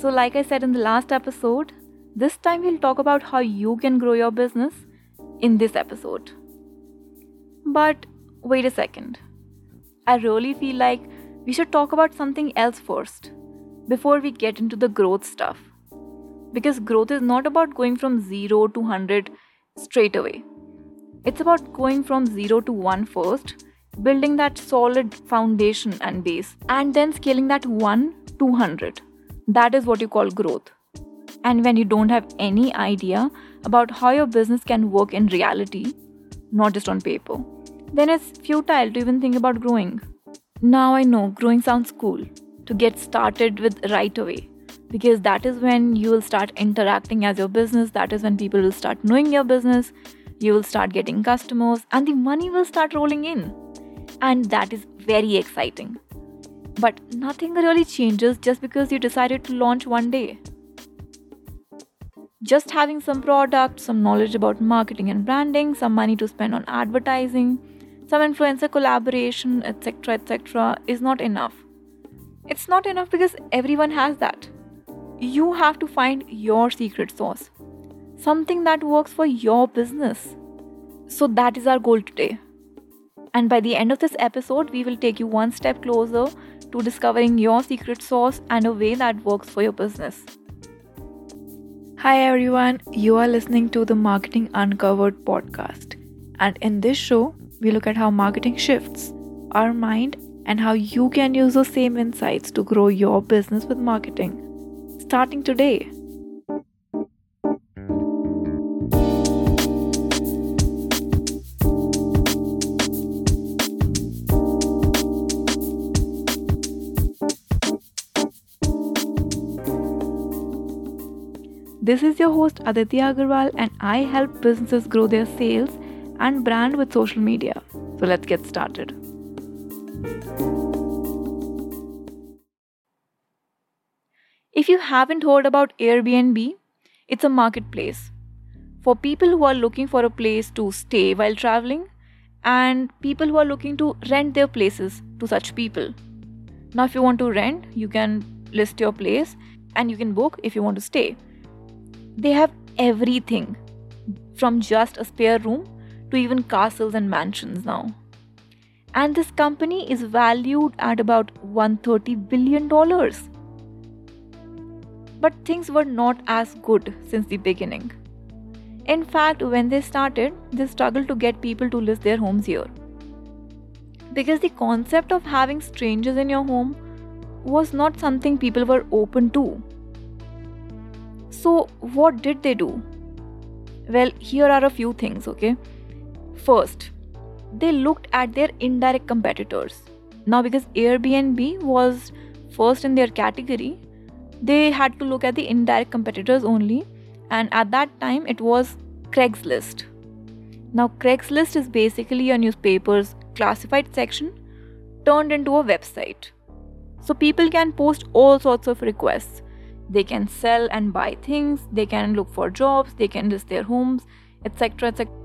So, like I said in the last episode, this time we'll talk about how you can grow your business in this episode. But wait a second. I really feel like we should talk about something else first before we get into the growth stuff. Because growth is not about going from 0 to 100 straight away. It's about going from 0 to 1 first, building that solid foundation and base, and then scaling that 1 to 100. That is what you call growth. And when you don't have any idea about how your business can work in reality, not just on paper, then it's futile to even think about growing. Now I know growing sounds cool to get started with right away because that is when you will start interacting as your business, that is when people will start knowing your business, you will start getting customers, and the money will start rolling in. And that is very exciting. But nothing really changes just because you decided to launch one day. Just having some product, some knowledge about marketing and branding, some money to spend on advertising, some influencer collaboration, etc., etc., is not enough. It's not enough because everyone has that. You have to find your secret sauce, something that works for your business. So, that is our goal today. And by the end of this episode, we will take you one step closer to discovering your secret sauce and a way that works for your business. Hi everyone, you are listening to the Marketing Uncovered podcast. And in this show, we look at how marketing shifts our mind and how you can use those same insights to grow your business with marketing. Starting today. This is your host Aditya Agarwal, and I help businesses grow their sales and brand with social media. So let's get started. If you haven't heard about Airbnb, it's a marketplace for people who are looking for a place to stay while traveling and people who are looking to rent their places to such people. Now, if you want to rent, you can list your place and you can book if you want to stay. They have everything from just a spare room to even castles and mansions now. And this company is valued at about 130 billion dollars. But things were not as good since the beginning. In fact, when they started, they struggled to get people to list their homes here. Because the concept of having strangers in your home was not something people were open to. So, what did they do? Well, here are a few things, okay? First, they looked at their indirect competitors. Now, because Airbnb was first in their category, they had to look at the indirect competitors only, and at that time, it was Craigslist. Now, Craigslist is basically a newspaper's classified section turned into a website. So, people can post all sorts of requests they can sell and buy things they can look for jobs they can list their homes etc etc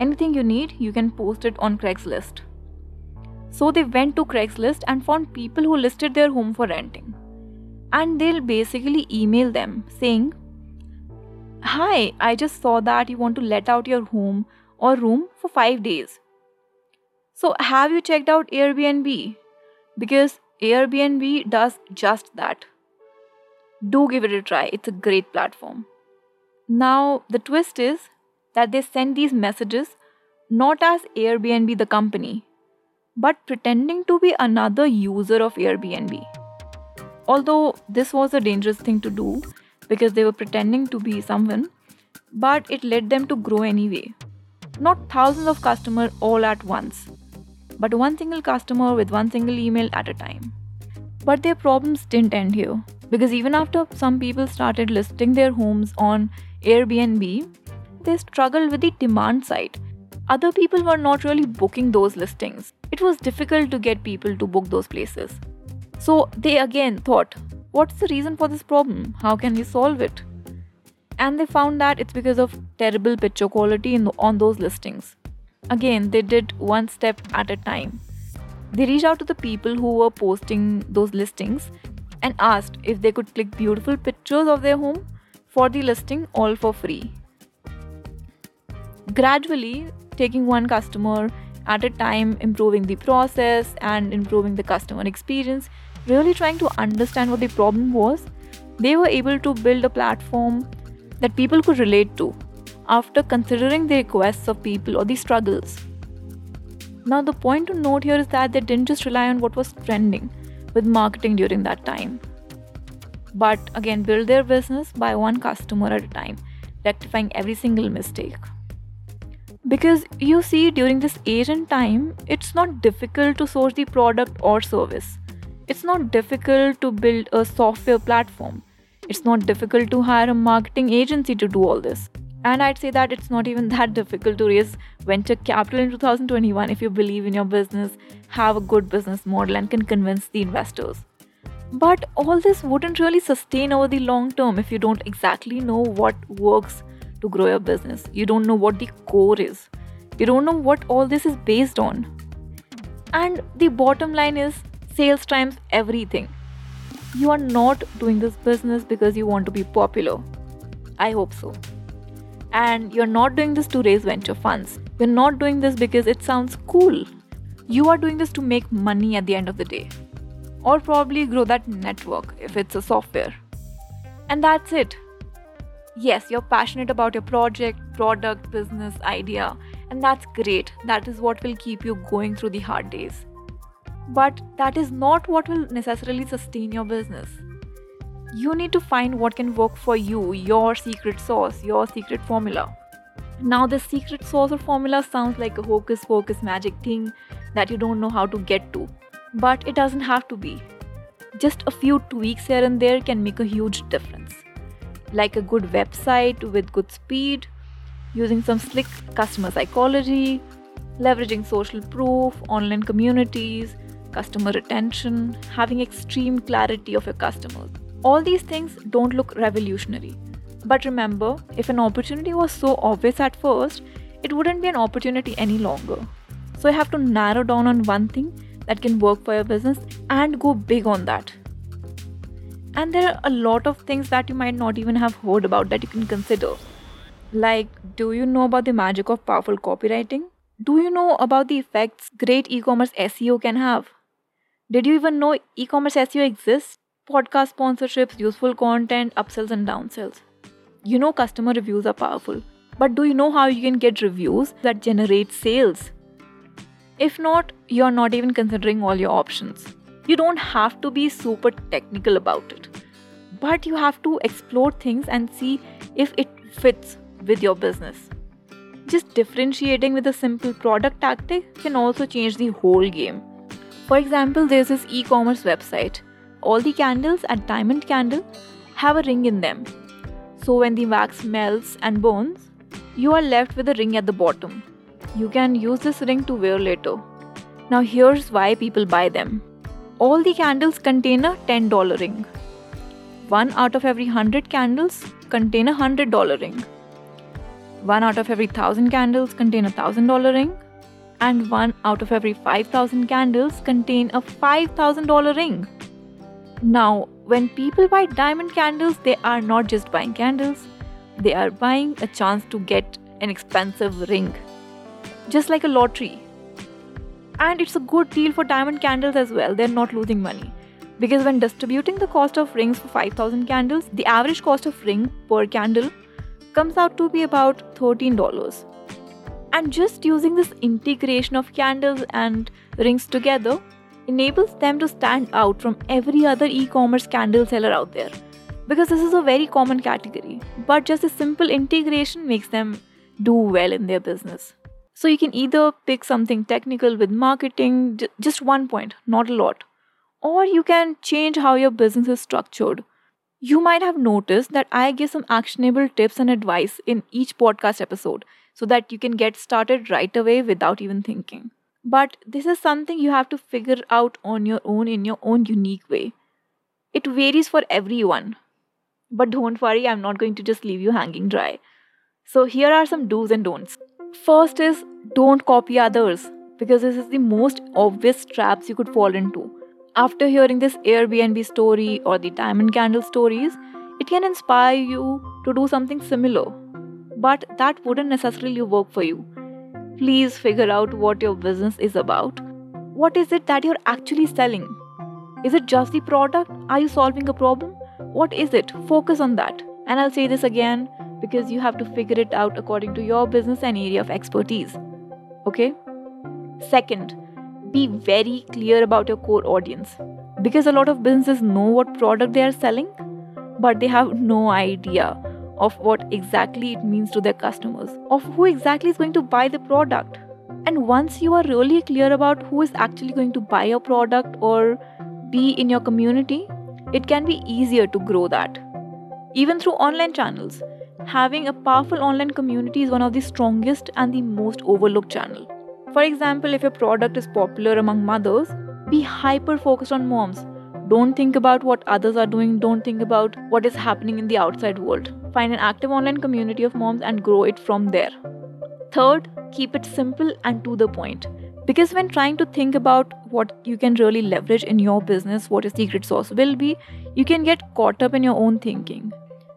anything you need you can post it on craigslist. So they went to craigslist and found people who listed their home for renting. And they'll basically email them saying hi i just saw that you want to let out your home or room for 5 days. So have you checked out airbnb? Because airbnb does just that do give it a try. It's a great platform. Now, the twist is that they send these messages not as Airbnb, the company, but pretending to be another user of Airbnb. Although this was a dangerous thing to do because they were pretending to be someone, but it led them to grow anyway. Not thousands of customers all at once, but one single customer with one single email at a time. But their problems didn't end here. Because even after some people started listing their homes on Airbnb, they struggled with the demand side. Other people were not really booking those listings. It was difficult to get people to book those places. So they again thought, what's the reason for this problem? How can we solve it? And they found that it's because of terrible picture quality the, on those listings. Again, they did one step at a time. They reached out to the people who were posting those listings and asked if they could click beautiful pictures of their home for the listing all for free. Gradually, taking one customer at a time, improving the process and improving the customer experience, really trying to understand what the problem was, they were able to build a platform that people could relate to after considering the requests of people or the struggles. Now, the point to note here is that they didn't just rely on what was trending with marketing during that time, but again, build their business by one customer at a time, rectifying every single mistake. Because you see, during this age and time, it's not difficult to source the product or service. It's not difficult to build a software platform. It's not difficult to hire a marketing agency to do all this. And I'd say that it's not even that difficult to raise venture capital in 2021 if you believe in your business, have a good business model, and can convince the investors. But all this wouldn't really sustain over the long term if you don't exactly know what works to grow your business. You don't know what the core is. You don't know what all this is based on. And the bottom line is sales times everything. You are not doing this business because you want to be popular. I hope so. And you're not doing this to raise venture funds. You're not doing this because it sounds cool. You are doing this to make money at the end of the day. Or probably grow that network if it's a software. And that's it yes, you're passionate about your project, product, business, idea, and that's great. That is what will keep you going through the hard days. But that is not what will necessarily sustain your business. You need to find what can work for you, your secret sauce, your secret formula. Now, this secret sauce or formula sounds like a hocus pocus magic thing that you don't know how to get to, but it doesn't have to be. Just a few tweaks here and there can make a huge difference like a good website with good speed, using some slick customer psychology, leveraging social proof, online communities, customer retention, having extreme clarity of your customers. All these things don't look revolutionary. But remember, if an opportunity was so obvious at first, it wouldn't be an opportunity any longer. So you have to narrow down on one thing that can work for your business and go big on that. And there are a lot of things that you might not even have heard about that you can consider. Like, do you know about the magic of powerful copywriting? Do you know about the effects great e commerce SEO can have? Did you even know e commerce SEO exists? Podcast sponsorships, useful content, upsells, and downsells. You know customer reviews are powerful, but do you know how you can get reviews that generate sales? If not, you're not even considering all your options. You don't have to be super technical about it, but you have to explore things and see if it fits with your business. Just differentiating with a simple product tactic can also change the whole game. For example, there's this e commerce website. All the candles at Diamond Candle have a ring in them. So when the wax melts and burns, you are left with a ring at the bottom. You can use this ring to wear later. Now, here's why people buy them all the candles contain a $10 ring. One out of every 100 candles contain a $100 ring. One out of every 1000 candles contain a $1000 ring. And one out of every 5000 candles contain a $5000 ring. Now, when people buy diamond candles, they are not just buying candles, they are buying a chance to get an expensive ring. Just like a lottery. And it's a good deal for diamond candles as well. They're not losing money. Because when distributing the cost of rings for 5000 candles the average cost of ring per candle comes out to be about $13 and just using this integration of candles and rings together enables them to stand out from every other e-commerce candle seller out there because this is a very common category but just a simple integration makes them do well in their business so you can either pick something technical with marketing, just one point, not a lot, or you can change how your business is structured. You might have noticed that I give some actionable tips and advice in each podcast episode so that you can get started right away without even thinking. But this is something you have to figure out on your own in your own unique way. It varies for everyone. But don't worry, I'm not going to just leave you hanging dry. So, here are some do's and don'ts. First is don't copy others because this is the most obvious traps you could fall into. After hearing this Airbnb story or the diamond candle stories, it can inspire you to do something similar. But that wouldn't necessarily work for you. Please figure out what your business is about. What is it that you're actually selling? Is it just the product? Are you solving a problem? What is it? Focus on that. And I'll say this again because you have to figure it out according to your business and area of expertise. Okay? Second, be very clear about your core audience because a lot of businesses know what product they are selling, but they have no idea of what exactly it means to their customers, of who exactly is going to buy the product. And once you are really clear about who is actually going to buy your product or be in your community, it can be easier to grow that. Even through online channels, having a powerful online community is one of the strongest and the most overlooked channel. For example, if your product is popular among mothers, be hyper focused on moms. Don't think about what others are doing, don't think about what is happening in the outside world. Find an active online community of moms and grow it from there. Third, keep it simple and to the point. Because when trying to think about what you can really leverage in your business, what your secret sauce will be, you can get caught up in your own thinking.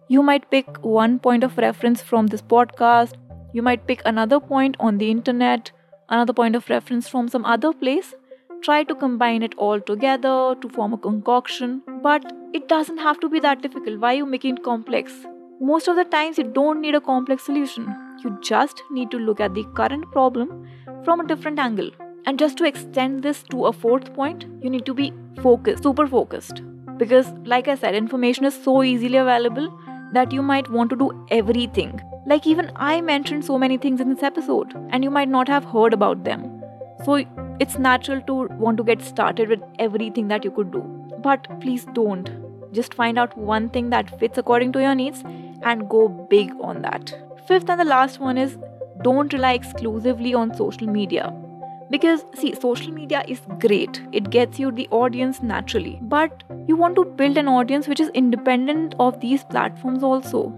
You might pick one point of reference from this podcast, you might pick another point on the internet, another point of reference from some other place. Try to combine it all together to form a concoction, but it doesn't have to be that difficult. Why are you making it complex? Most of the times, you don't need a complex solution. You just need to look at the current problem from a different angle. And just to extend this to a fourth point, you need to be focused, super focused. Because, like I said, information is so easily available that you might want to do everything. Like, even I mentioned so many things in this episode, and you might not have heard about them. So, it's natural to want to get started with everything that you could do. But please don't. Just find out one thing that fits according to your needs and go big on that. Fifth and the last one is don't rely exclusively on social media. Because, see, social media is great, it gets you the audience naturally, but you want to build an audience which is independent of these platforms also.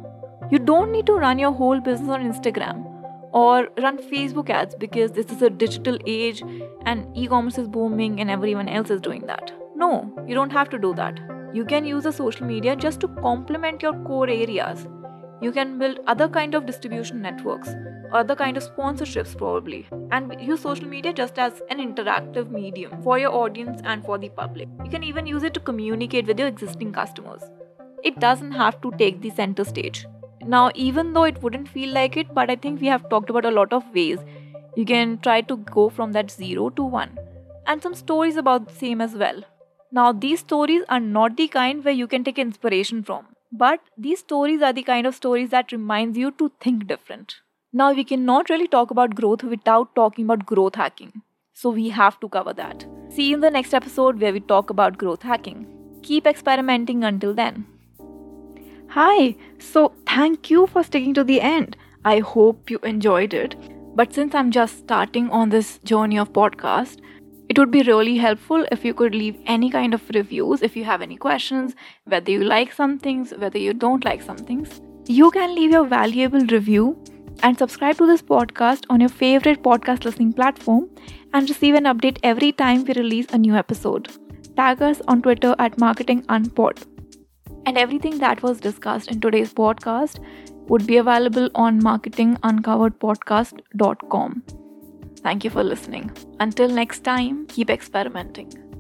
You don't need to run your whole business on Instagram or run Facebook ads because this is a digital age and e commerce is booming and everyone else is doing that. No, you don't have to do that. You can use the social media just to complement your core areas. You can build other kind of distribution networks other kind of sponsorships probably and use social media just as an interactive medium for your audience and for the public you can even use it to communicate with your existing customers it doesn't have to take the center stage now even though it wouldn't feel like it but i think we have talked about a lot of ways you can try to go from that 0 to 1 and some stories about the same as well now these stories are not the kind where you can take inspiration from but these stories are the kind of stories that reminds you to think different now, we cannot really talk about growth without talking about growth hacking. So, we have to cover that. See you in the next episode where we talk about growth hacking. Keep experimenting until then. Hi, so thank you for sticking to the end. I hope you enjoyed it. But since I'm just starting on this journey of podcast, it would be really helpful if you could leave any kind of reviews if you have any questions, whether you like some things, whether you don't like some things. You can leave your valuable review and subscribe to this podcast on your favorite podcast listening platform and receive an update every time we release a new episode. Tag us on Twitter at Marketing Unpod. And everything that was discussed in today's podcast would be available on marketinguncoveredpodcast.com. Thank you for listening. Until next time, keep experimenting.